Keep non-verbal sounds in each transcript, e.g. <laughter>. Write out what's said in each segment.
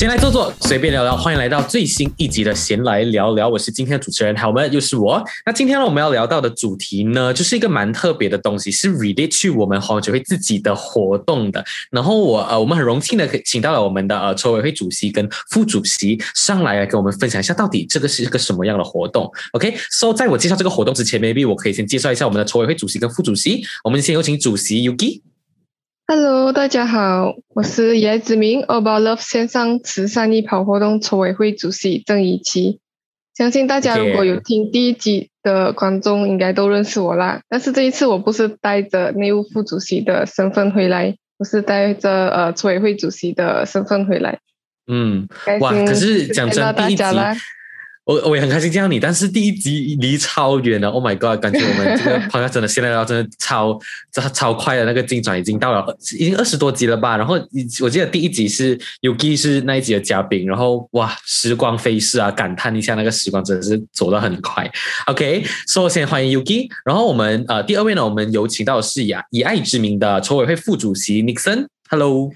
闲来坐坐，随便聊聊，欢迎来到最新一集的闲来聊聊。我是今天的主持人，好们，又是我。那今天呢，我们要聊到的主题呢，就是一个蛮特别的东西，是 relate 去我们黄酒会自己的活动的。然后我呃，我们很荣幸的请到了我们的呃筹委会主席跟副主席上来来跟我们分享一下，到底这个是一个什么样的活动。OK，so 在我介绍这个活动之前，maybe 我可以先介绍一下我们的筹委会主席跟副主席。我们先有请主席 Yuki。Hello，大家好，我是野子明 About Love 线上慈善义跑活动筹委会主席郑怡琪。相信大家如果有听第一集的观众，应该都认识我啦。但是这一次我不是带着内务副主席的身份回来，我是带着呃筹委会主席的身份回来。嗯，哇，可是讲真，第一集。我我也很开心见到你，但是第一集离超远了，Oh my God！感觉我们这个 <laughs> 朋友真的现在要真的超超超快的那个进展，已经到了已经二十多集了吧？然后我记得第一集是 Yuki 是那一集的嘉宾，然后哇，时光飞逝啊，感叹一下那个时光真的是走得很快。OK，首先欢迎 Yuki，然后我们呃第二位呢，我们有请到的是以以爱之名的筹委会副主席 Nixon，Hello。Hello，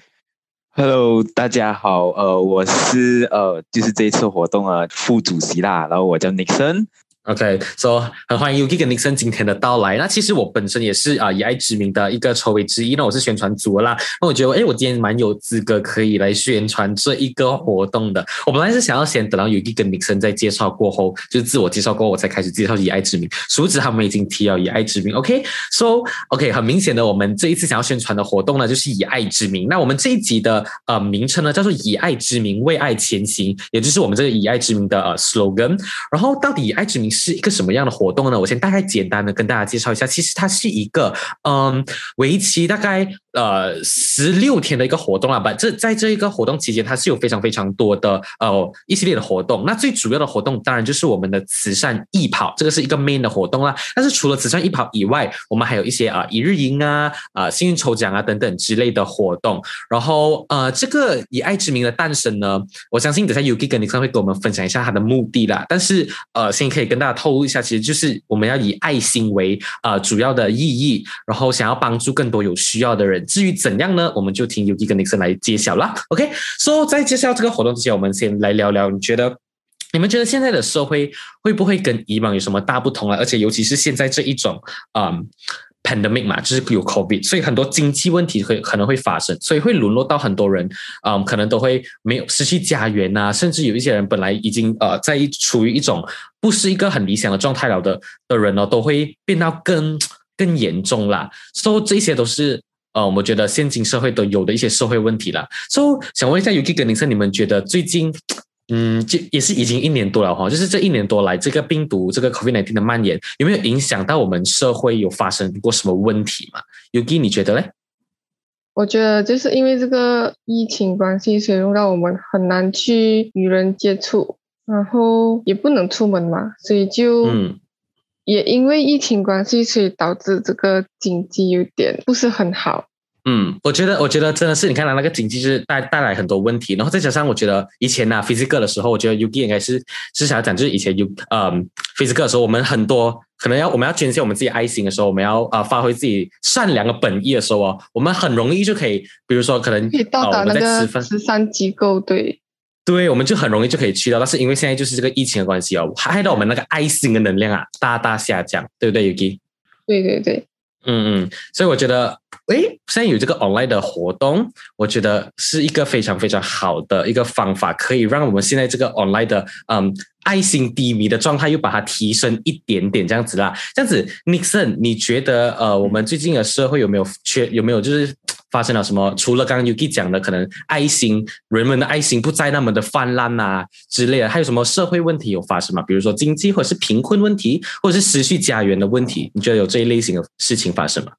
Hello，大家好，呃，我是呃，就是这一次活动的副主席啦，然后我叫 Nixon。OK，so 很欢迎 Uki 跟 Nixon 今天的到来。那其实我本身也是啊以爱之名的一个筹委之一，那我是宣传组啦。那我觉得，哎，我今天蛮有资格可以来宣传这一个活动的。我本来是想要先等到 Uki 跟 Nixon 在介绍过后，就是自我介绍过后，我才开始介绍以爱之名。殊不知他们已经提了以爱之名。OK，so OK，很明显的，我们这一次想要宣传的活动呢，就是以爱之名。那我们这一集的呃名称呢，叫做以爱之名为爱前行，也就是我们这个以爱之名的呃 slogan。然后到底以爱之名是一个什么样的活动呢？我先大概简单的跟大家介绍一下。其实它是一个嗯，为期大概。呃，十六天的一个活动啊，不，这在这一个活动期间，它是有非常非常多的呃一系列的活动。那最主要的活动当然就是我们的慈善义跑，这个是一个 main 的活动啦。但是除了慈善义跑以外，我们还有一些啊一日营啊、啊幸运抽奖啊等等之类的活动。然后呃，这个以爱之名的诞生呢，我相信等下 Yuki 跟你可能会跟我们分享一下它的目的啦。但是呃，先可以跟大家透露一下，其实就是我们要以爱心为啊主要的意义，然后想要帮助更多有需要的人。至于怎样呢？我们就听 Yuki 跟林森来揭晓啦。OK，so 在介绍这个活动之前，我们先来聊聊，你觉得你们觉得现在的社会会不会跟以往有什么大不同啊？而且尤其是现在这一种嗯 pandemic 嘛，就是有 COVID，所以很多经济问题会可能会发生，所以会沦落到很多人嗯，可能都会没有失去家园啊，甚至有一些人本来已经呃在处于一种不是一个很理想的状态了的的人呢，都会变到更更严重啦。所以这些都是。呃，我们觉得现今社会都有的一些社会问题了，所以想问一下 Yuki 跟林森，你们觉得最近，嗯，就也是已经一年多了哈，就是这一年多来，这个病毒这个 COVID-19 的蔓延，有没有影响到我们社会有发生过什么问题嘛？Yuki，你觉得嘞？我觉得就是因为这个疫情关系，所以让我们很难去与人接触，然后也不能出门嘛，所以就嗯。也因为疫情关系，所以导致这个经济有点不是很好。嗯，我觉得，我觉得真的是，你看到那个经济就是带带来很多问题，然后再加上我觉得以前呢，physical 的时候，我觉得 U G 应该是是想要讲，就是以前 U 呃 physical 的时候，我们很多可能要我们要捐献我们自己爱心的时候，我们要啊发挥自己善良的本意的时候哦，我们很容易就可以，比如说可能可以到达那个慈善机构，对。对，我们就很容易就可以去到，但是因为现在就是这个疫情的关系哦，害到我们那个爱心的能量啊大大下降，对不对，Yuki？对对对，嗯嗯，所以我觉得，哎，现在有这个 online 的活动，我觉得是一个非常非常好的一个方法，可以让我们现在这个 online 的嗯爱心低迷的状态又把它提升一点点这样子啦。这样子，Nixon，你觉得呃，我们最近的社会有没有缺有没有就是？发生了什么？除了刚刚 Yuki 讲的，可能爱心人们的爱心不再那么的泛滥呐之类的，还有什么社会问题有发生吗？比如说经济或者是贫困问题，或者是失去家园的问题，你觉得有这一类型的事情发生吗？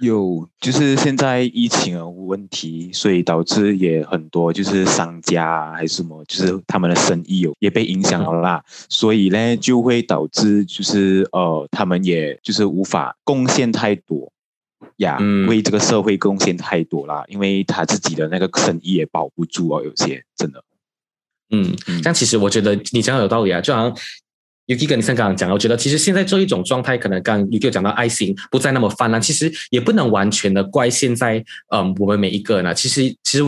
有，就是现在疫情的问题，所以导致也很多就是商家还是什么，就是他们的生意有也被影响了啦，所以呢就会导致就是呃他们也就是无法贡献太多。呀，为这个社会贡献太多啦，因为他自己的那个生意也保不住哦，有些真的。嗯，但其实我觉得你讲的有道理啊，就好像 Yuki 跟你刚刚讲，我觉得其实现在这一种状态，可能刚 Yuki 讲到爱心不再那么泛滥，其实也不能完全的怪现在，嗯，我们每一个人啊，其实其实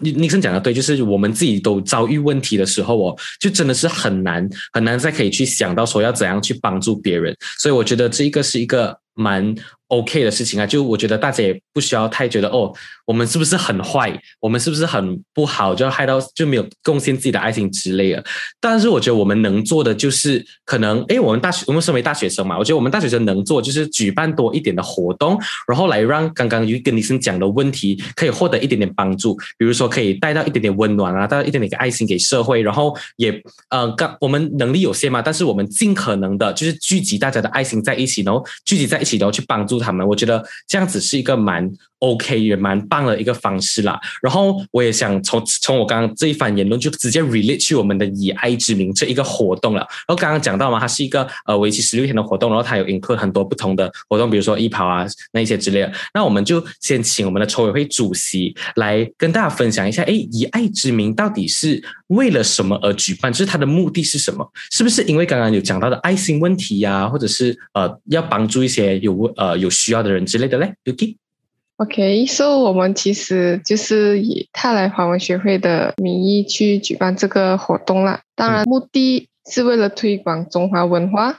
尼尼森讲的对，就是我们自己都遭遇问题的时候哦，就真的是很难很难再可以去想到说要怎样去帮助别人，所以我觉得这一个是一个蛮。OK 的事情啊，就我觉得大家也不需要太觉得哦，我们是不是很坏，我们是不是很不好，就害到就没有贡献自己的爱情之类的。但是我觉得我们能做的就是，可能哎，我们大学我们身为大学生嘛，我觉得我们大学生能做就是举办多一点的活动，然后来让刚刚于跟李生讲的问题可以获得一点点帮助，比如说可以带到一点点温暖啊，带到一点点爱心给社会，然后也呃，刚我们能力有限嘛，但是我们尽可能的就是聚集大家的爱心在一起，然后聚集在一起，然后去帮助。他们，我觉得这样子是一个蛮 OK 也蛮棒的一个方式啦。然后我也想从从我刚刚这一番言论，就直接 relate 去我们的以爱之名这一个活动了。然后刚刚讲到嘛，它是一个呃为期十六天的活动，然后它有 include 很多不同的活动，比如说一跑啊那一些之类的。那我们就先请我们的筹委会主席来跟大家分享一下，哎，以爱之名到底是为了什么而举办？就是它的目的是什么？是不是因为刚刚有讲到的爱心问题呀，或者是呃要帮助一些有呃有需要的人之类的嘞？OK，OK，所以我们其实就是以泰来华文学会的名义去举办这个活动啦。当然，目的是为了推广中华文化，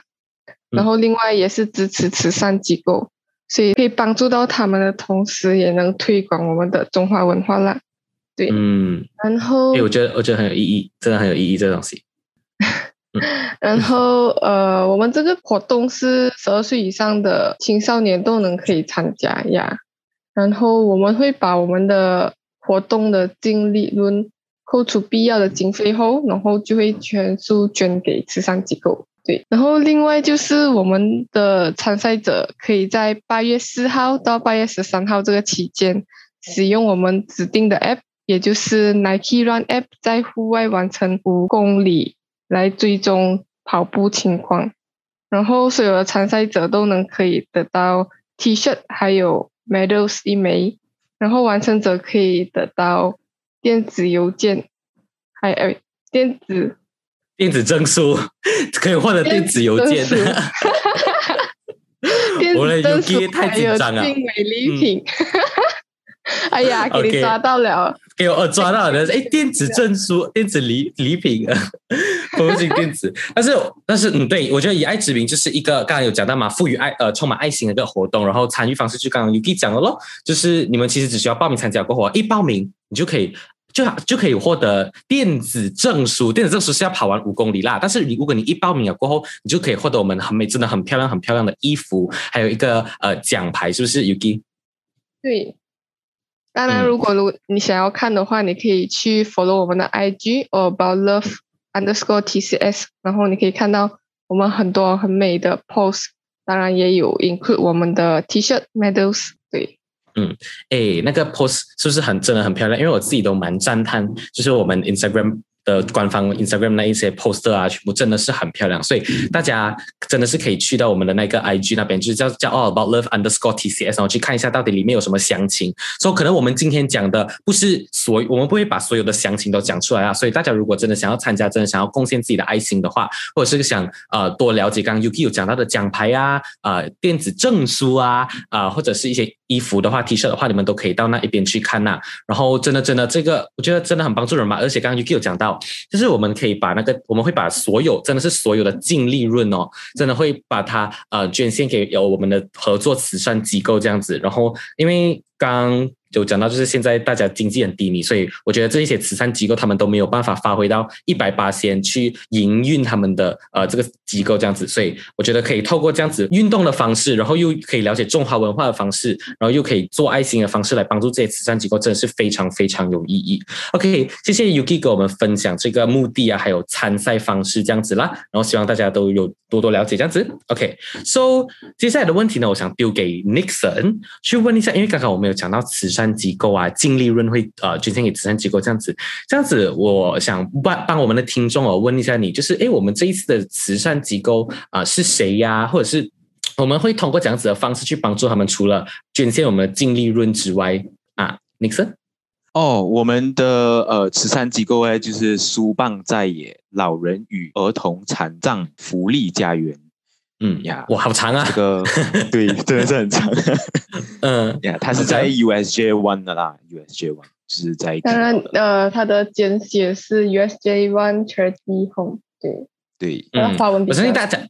然后另外也是支持慈善机构，所以可以帮助到他们的同时，也能推广我们的中华文化啦。对，嗯，然后，哎，我觉得我觉得很有意义，真的很有意义，这东西。<laughs> 然后呃，我们这个活动是十二岁以上的青少年都能可以参加呀。然后我们会把我们的活动的净利润扣除必要的经费后，然后就会全数捐给慈善机构。对，然后另外就是我们的参赛者可以在八月四号到八月十三号这个期间，使用我们指定的 App，也就是 Nike Run App，在户外完成五公里。来追踪跑步情况，然后所有的参赛者都能可以得到 T 恤还有 medals 一枚，然后完成者可以得到电子邮件，还有电子电子证书，<laughs> 可以获得电子邮件。电子证书 <laughs> <laughs> 太紧张了。礼品。<laughs> 哎呀，给你抓到了！给我抓到了！哎，<laughs> 电子证书、电子礼礼品啊，<laughs> 不是电子。但是，但是，嗯，对，我觉得以爱之名就是一个刚刚有讲到嘛，赋予爱呃，充满爱心的一个活动。然后参与方式就刚刚 Uki 讲了咯，就是你们其实只需要报名参加过后，一报名你就可以就就可以获得电子证书。电子证书是要跑完五公里啦，但是你如果你一报名了过后，你就可以获得我们很美、真的很漂亮、很漂亮的衣服，还有一个呃奖牌，是不是 Uki？对。当然，如果如你想要看的话，你可以去 follow 我们的 IG or about love underscore TCS，然后你可以看到我们很多很美的 post，当然也有 include 我们的 T-shirt medals。对，嗯，哎，那个 post 是不是很真的很漂亮？因为我自己都蛮赞叹，就是我们 Instagram。的官方 Instagram 那一些 poster 啊，全部真的是很漂亮，所以大家真的是可以去到我们的那个 IG 那边，就是叫叫 All About Love Underscore TCS，然后去看一下到底里面有什么详情。所以可能我们今天讲的不是所，我们不会把所有的详情都讲出来啊。所以大家如果真的想要参加，真的想要贡献自己的爱心的话，或者是想呃多了解刚刚 Yuki 有讲到的奖牌啊、啊电子证书啊、啊或者是一些衣服的话、T 恤的话，你们都可以到那一边去看呐。然后真的真的这个，我觉得真的很帮助人嘛。而且刚刚 Yuki 有讲到。就是我们可以把那个，我们会把所有真的是所有的净利润哦，真的会把它呃捐献给有我们的合作慈善机构这样子。然后因为刚。就讲到，就是现在大家经济很低迷，所以我觉得这一些慈善机构他们都没有办法发挥到一百八先去营运他们的呃这个机构这样子，所以我觉得可以透过这样子运动的方式，然后又可以了解中华文化的方式，然后又可以做爱心的方式来帮助这些慈善机构，真的是非常非常有意义。OK，谢谢 Yuki 给我们分享这个目的啊，还有参赛方式这样子啦，然后希望大家都有多多了解这样子。OK，So 接下来的问题呢，我想丢给 Nixon 去问一下，因为刚刚我们有讲到慈善。机构啊，净利润会呃捐献给慈善机构这样子，这样子，我想帮帮我们的听众哦问一下你，就是哎，我们这一次的慈善机构啊是谁呀？或者是我们会通过这样子的方式去帮助他们，除了捐献我们的净利润之外啊，Nixon？哦，我们的呃慈善机构哎，就是书棒在野老人与儿童残障福利家园。嗯呀，哇，好长啊！这个对，<laughs> 真的是很长。嗯呀，他是在 USJ One 的啦，USJ One。就是在当然，呃，它的简写是 USJ One Charity Home，对对，嗯，华文我相信大家。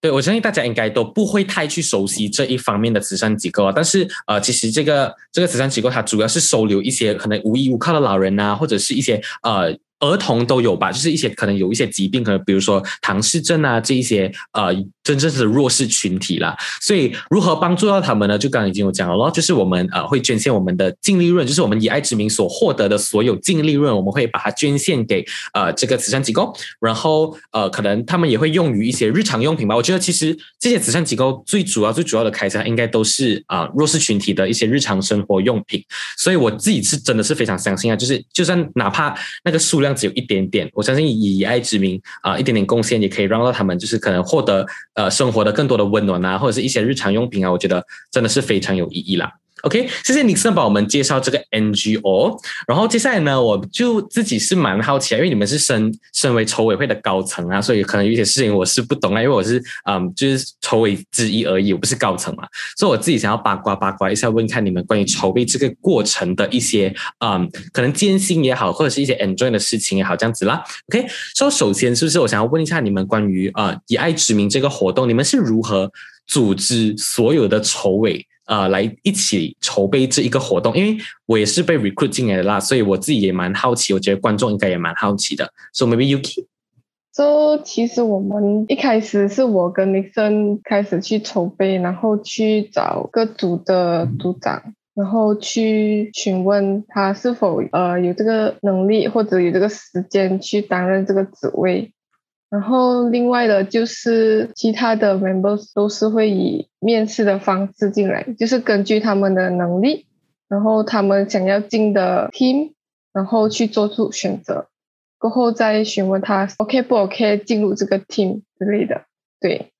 对，我相信大家应该都不会太去熟悉这一方面的慈善机构啊。但是，呃，其实这个这个慈善机构它主要是收留一些可能无依无靠的老人呐，或者是一些呃。儿童都有吧，就是一些可能有一些疾病，可能比如说唐氏症啊，这一些呃真正的弱势群体啦。所以如何帮助到他们呢？就刚刚已经有讲了咯，就是我们呃会捐献我们的净利润，就是我们以爱之名所获得的所有净利润，我们会把它捐献给呃这个慈善机构。然后呃可能他们也会用于一些日常用品吧。我觉得其实这些慈善机构最主要最主要的开销应该都是啊弱势群体的一些日常生活用品。所以我自己是真的是非常相信啊，就是就算哪怕那个数量。只有一点点，我相信以以爱之名啊，一点点贡献也可以让到他们，就是可能获得呃生活的更多的温暖啊，或者是一些日常用品啊，我觉得真的是非常有意义啦。OK，谢谢尼克森帮我们介绍这个 NGO。然后接下来呢，我就自己是蛮好奇啊，因为你们是身身为筹委会的高层啊，所以可能有些事情我是不懂啊，因为我是嗯，就是筹委之一而已，我不是高层嘛，所以我自己想要八卦八卦一下，问看你们关于筹备这个过程的一些嗯，可能艰辛也好，或者是一些 enjoy 的事情也好，这样子啦。OK，说首先是不是我想要问一下你们关于啊以爱之名这个活动，你们是如何组织所有的筹委？呃，来一起筹备这一个活动，因为我也是被 recruit 进来的啦，所以我自己也蛮好奇，我觉得观众应该也蛮好奇的。So maybe Yuki，说其实我们一开始是我跟 Nixon 开始去筹备，然后去找各组的组长，然后去询问他是否呃有这个能力或者有这个时间去担任这个职位。然后另外的就是其他的 members 都是会以面试的方式进来，就是根据他们的能力，然后他们想要进的 team，然后去做出选择，过后再询问他 OK 不 OK 进入这个 team 之类的，对。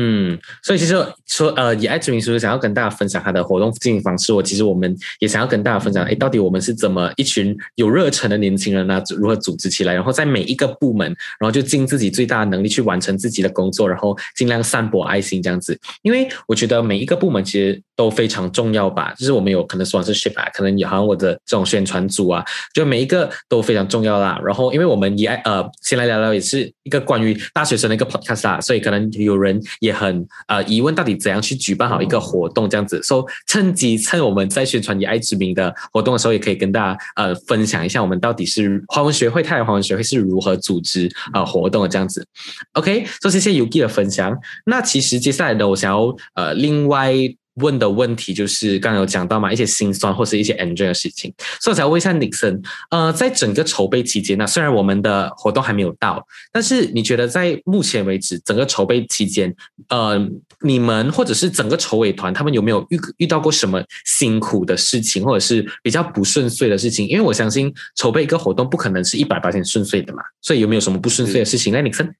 嗯，所以其实说，呃，以爱之名是不是想要跟大家分享他的活动进行方式？我其实我们也想要跟大家分享，哎，到底我们是怎么一群有热忱的年轻人呢？如何组织起来？然后在每一个部门，然后就尽自己最大的能力去完成自己的工作，然后尽量散播爱心这样子。因为我觉得每一个部门其实都非常重要吧，就是我们有可能说是 ship 啊，可能有好像我的这种宣传组啊，就每一个都非常重要啦。然后因为我们以爱，呃，先来聊聊，也是一个关于大学生的一个 podcast 啦，所以可能有人也。也很呃疑问，到底怎样去举办好一个活动这样子？说趁机趁我们在宣传以爱之名的活动的时候，也可以跟大家呃分享一下，我们到底是华文学会太阳华文学会是如何组织呃活动的这样子。OK，说谢谢 Yuki 的分享。那其实接下来呢，我想要呃另外。问的问题就是刚刚有讲到嘛，一些心酸或是一些 enjoy 的事情，所以我想问一下 Nixon，呃，在整个筹备期间呢，虽然我们的活动还没有到，但是你觉得在目前为止整个筹备期间，呃，你们或者是整个筹委团，他们有没有遇遇到过什么辛苦的事情，或者是比较不顺遂的事情？因为我相信筹备一个活动不可能是一百八千顺遂的嘛，所以有没有什么不顺遂的事情？那 Nixon？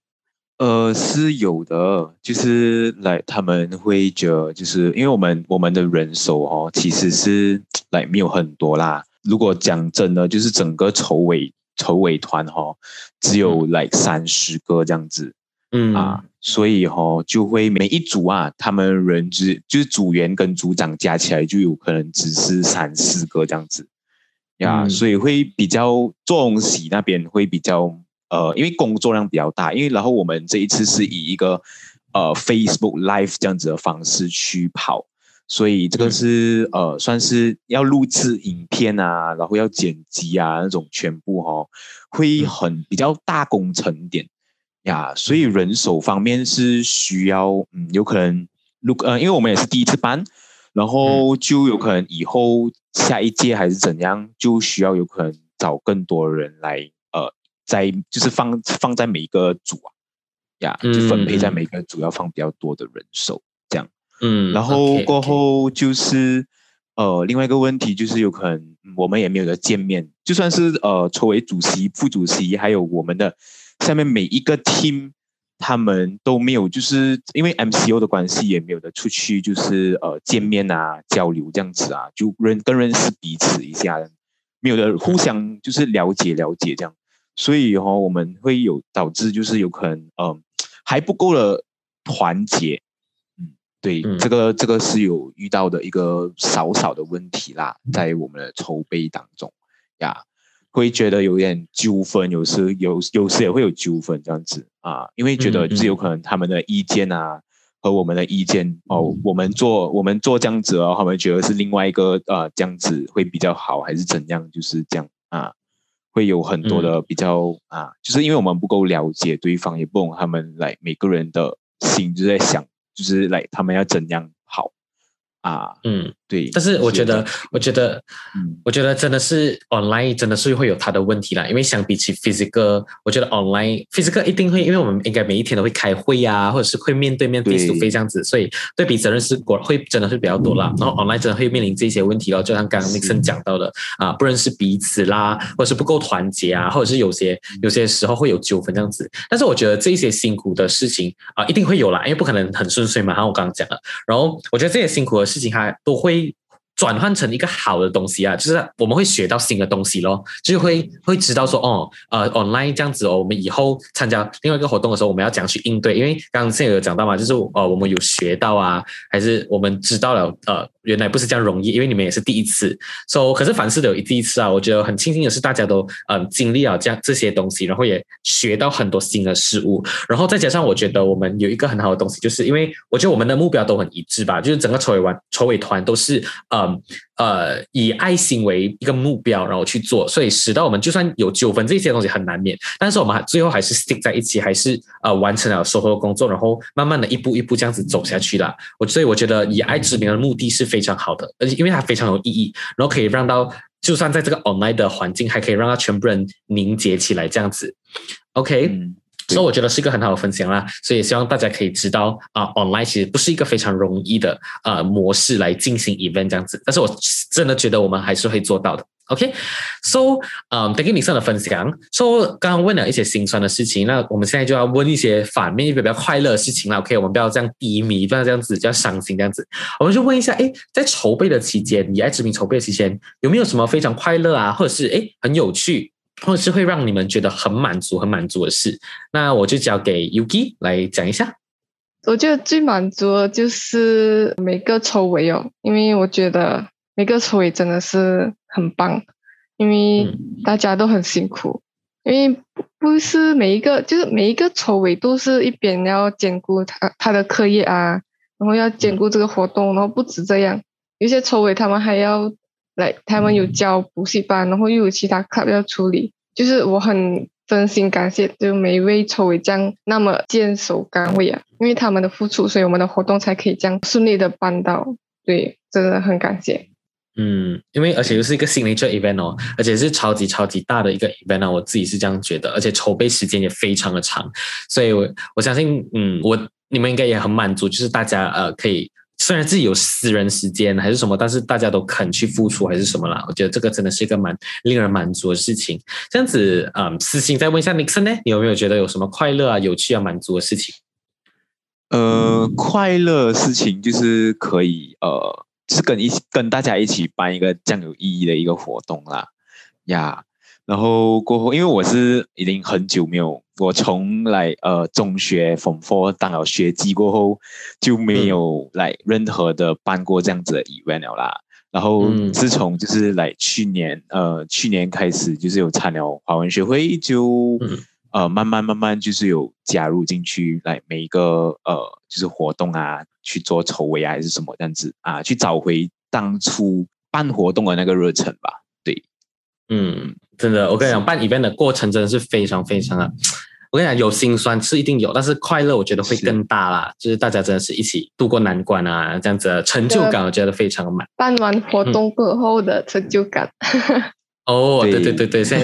呃，是有的，就是来他们会觉得，就是因为我们我们的人手哦，其实是来没有很多啦。如果讲真的，就是整个筹委筹委团哈，只有来三十个这样子，嗯啊，所以哈就会每一组啊，他们人只就是组员跟组长加起来就有可能只是三四个这样子呀，所以会比较重喜那边会比较。呃，因为工作量比较大，因为然后我们这一次是以一个呃 Facebook Live 这样子的方式去跑，所以这个是呃算是要录制影片啊，然后要剪辑啊那种全部哦，会很比较大工程点呀，所以人手方面是需要嗯有可能录呃，因为我们也是第一次办，然后就有可能以后下一届还是怎样，就需要有可能找更多人来。在就是放放在每一个组啊，呀，就分配在每个组要放比较多的人手这样，嗯，然后过后就是呃，另外一个问题就是有可能我们也没有的见面，就算是呃，筹委主席、副主席，还有我们的下面每一个 team，他们都没有，就是因为 MCO 的关系，也没有的出去，就是呃见面啊、交流这样子啊，就认跟认识彼此一下，没有的互相就是了解了解这样。所以哈，我们会有导致就是有可能，嗯，还不够的团结，嗯，对，这个这个是有遇到的一个少少的问题啦，在我们的筹备当中呀，会觉得有点纠纷，有时有有时也会有纠纷这样子啊，因为觉得就是有可能他们的意见啊和我们的意见哦，我们做我们做这样子哦，他们觉得是另外一个呃这样子会比较好，还是怎样？就是这样啊，会有很多的比较啊，就是因为我们不够了解对方，也不懂他们来每个人的心就在想，就是来他们要怎样好。啊，嗯，对，但是我觉得，我觉得，嗯，我觉得真的是 online 真的是会有它的问题啦，因为相比起 physical，我觉得 online physical 一定会，因为我们应该每一天都会开会呀，或者是会面对面 face to face 这样子，所以对比责任是果会真的是比较多啦。然后 online 真的会面临这些问题咯，就像刚刚 Nixon 讲到的啊，不认识彼此啦，或者是不够团结啊，或者是有些有些时候会有纠纷这样子。但是我觉得这些辛苦的事情啊，一定会有啦，因为不可能很顺遂嘛。然后我刚刚讲了，然后我觉得这些辛苦的。事事情还都会转换成一个好的东西啊，就是我们会学到新的东西咯，就会会知道说哦，呃，online 这样子哦，我们以后参加另外一个活动的时候，我们要怎样去应对？因为刚刚现在有讲到嘛，就是呃，我们有学到啊，还是我们知道了呃。原来不是这样容易，因为你们也是第一次。So，可是凡事都有第一次啊。我觉得很庆幸的是，大家都嗯经历了这样这些东西，然后也学到很多新的事物。然后再加上，我觉得我们有一个很好的东西，就是因为我觉得我们的目标都很一致吧，就是整个筹委完筹委团都是呃呃以爱心为一个目标，然后去做，所以使到我们就算有纠纷这些东西很难免，但是我们最后还是 stick 在一起，还是呃完成了所有工作，然后慢慢的一步一步这样子走下去了。我所以我觉得以爱之名的目的是非。非常好的，而且因为它非常有意义，然后可以让到，就算在这个 online 的环境，还可以让它全部人凝结起来，这样子。OK，所以我觉得是一个很好的分享啦。所以希望大家可以知道啊，online 其实不是一个非常容易的呃模式来进行 event 这样子，但是我真的觉得我们还是会做到的。OK，so，嗯，thank you 你上的分享。So，刚刚问了一些心酸的事情，那我们现在就要问一些反面一、比较快乐的事情了。OK，我们不要这样低迷，不要这样子，不要伤心这样子。我们就问一下，哎，在筹备的期间，你爱知名筹备期间，有没有什么非常快乐啊，或者是哎很有趣，或者是会让你们觉得很满足、很满足的事？那我就交给 Yuki 来讲一下。我觉得最满足的就是每个筹委哦，因为我觉得。每个筹委真的是很棒，因为大家都很辛苦，因为不是每一个，就是每一个筹委都是一边要兼顾他他的课业啊，然后要兼顾这个活动，然后不止这样，有些筹委他们还要来，他们有教补习班，然后又有其他 club 要处理，就是我很真心感谢，就每一位筹委这样那么坚守岗位啊，因为他们的付出，所以我们的活动才可以这样顺利的办到，对，真的很感谢。嗯，因为而且又是一个 signature event 哦，而且是超级超级大的一个 event 啊，我自己是这样觉得，而且筹备时间也非常的长，所以我我相信，嗯，我你们应该也很满足，就是大家呃可以虽然自己有私人时间还是什么，但是大家都肯去付出还是什么啦，我觉得这个真的是一个蛮令人满足的事情。这样子，嗯，私信再问一下 Nixon 呢，你有没有觉得有什么快乐啊、有趣啊、满足的事情？呃，快乐事情就是可以呃。是跟一起跟大家一起办一个这样有意义的一个活动啦，呀，然后过后，因为我是已经很久没有，我从来呃中学 Form Four 当了学籍过后就没有来任何的办过这样子的 event 了啦。然后自从就是来去年呃去年开始就是有参了华文学会就。呃，慢慢慢慢就是有加入进去，来每一个呃，就是活动啊，去做筹委啊，还是什么这样子啊，去找回当初办活动的那个热忱吧。对，嗯，真的，我跟你讲，办 event 的过程真的是非常非常的，<tsk> 我跟你讲，有心酸是一定有，但是快乐我觉得会更大啦。就是大家真的是一起度过难关啊，这样子成就感我觉得非常的满。办完活动过后的成就感。哦，对对对对，<laughs> 现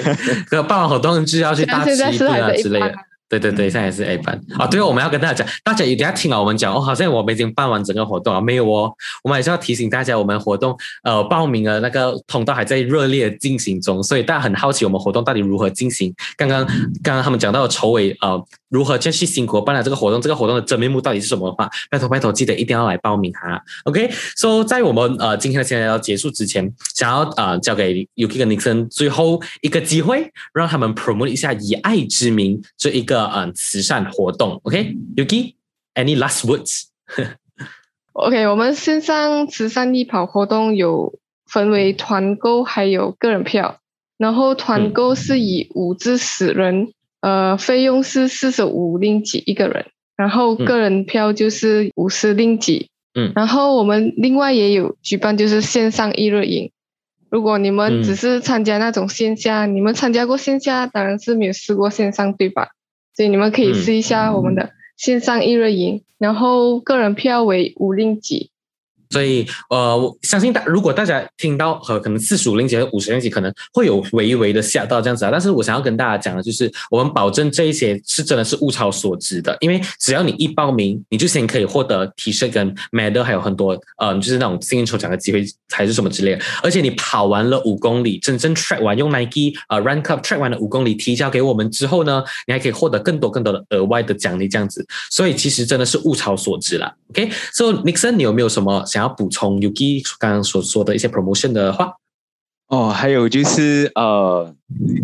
在办完活动就要去大吃一顿啊之类的。对对对，现在也是 A 班啊。对哦，我们要跟大家讲，大家一定要听了我们讲哦。好像我们已经办完整个活动啊，没有哦。我们还是要提醒大家，我们活动呃报名的那个通道还在热烈进行中，所以大家很好奇我们活动到底如何进行。刚刚刚刚他们讲到筹委呃如何继续辛苦办了这个活动，这个活动的真面目到底是什么的话，拜托拜托记得一定要来报名哈。OK，so 在我们呃今天的现在要结束之前，想要呃交给 UK 跟 Nixon 最后一个机会，让他们 promote 一下以爱之名这一个。嗯，慈善活动，OK，Yuki，Any last words？OK，我们线上慈善力跑活动有分为团购还有个人票。然后团购是以五至十人，呃，费用是四十五令吉一个人，然后个人票就是五十令吉。嗯，然后我们另外也有举办就是线上一日营，如果你们只是参加那种线下，你们参加过线下，当然是没有试过线上，对吧？所以你们可以试一下我们的线上一日营，然后个人票为五令吉。所以，呃，我相信大如果大家听到和可能四十五零级和五十零级可能会有微微的吓到这样子啊，但是我想要跟大家讲的就是，我们保证这一些是真的是物超所值的，因为只要你一报名，你就先可以获得 T 恤跟 medal，还有很多，嗯，就是那种幸运抽奖的机会还是什么之类。而且你跑完了五公里，真正 track 完用 Nike 呃 Run Club track 完了五公里提交给我们之后呢，你还可以获得更多更多的额外的奖励这样子。所以其实真的是物超所值了。OK，So Nixon，你有没有什么想要？要补充 Yuki 刚刚所说的一些 promotion 的话哦，还有就是呃，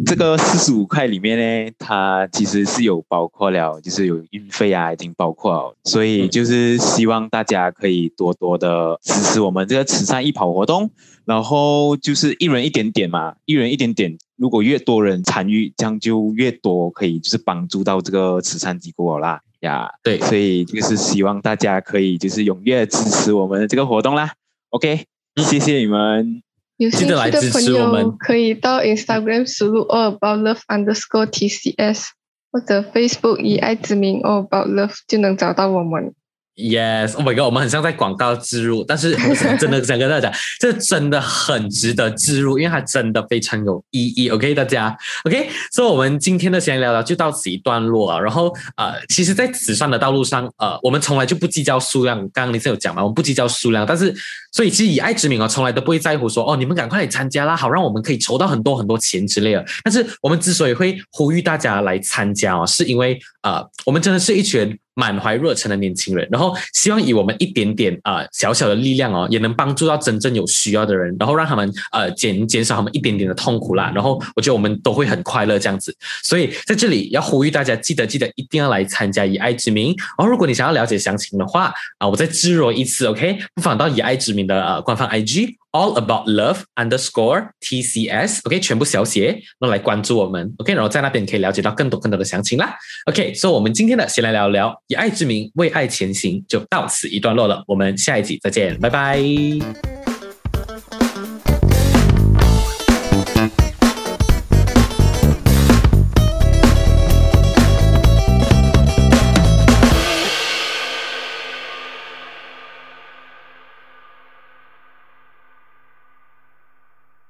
这个四十五块里面呢，它其实是有包括了，就是有运费啊，已经包括，所以就是希望大家可以多多的支持我们这个慈善义跑活动，然后就是一人一点点嘛，一人一点点，如果越多人参与，这样就越多可以就是帮助到这个慈善机构啦。呀，对，所以就是希望大家可以就是踊跃支持我们的这个活动啦。OK，谢谢你们，有兴趣的朋友可以到 Instagram 输入 all about love underscore tcs 或者 Facebook 以爱之名 all about love 就能找到我们。Yes，Oh my God，我们很像在广告植入，但是我 <laughs> 真的想跟大家讲，这真的很值得植入，因为它真的非常有意义。OK，大家，OK，所以我们今天的闲聊聊就到此一段落了。然后呃，其实，在慈善的道路上，呃，我们从来就不计较数量。刚刚你是有讲嘛，我们不计较数量，但是所以其实以爱之名哦，从来都不会在乎说哦，你们赶快来参加啦，好让我们可以筹到很多很多钱之类的。但是我们之所以会呼吁大家来参加哦，是因为呃，我们真的是一群。满怀热忱的年轻人，然后希望以我们一点点啊小小的力量哦，也能帮助到真正有需要的人，然后让他们呃减减少他们一点点的痛苦啦。然后我觉得我们都会很快乐这样子。所以在这里要呼吁大家，记得记得一定要来参加以爱之名。然后如果你想要了解详情的话啊，我再自若一次，OK，不妨到以爱之名的呃官方 IG。All about love underscore TCS，OK，全部小写，那来关注我们，OK，然后在那边可以了解到更多更多的详情啦，OK，所以我们今天的先来聊聊以爱之名为爱前行，就到此一段落了，我们下一集再见，拜拜。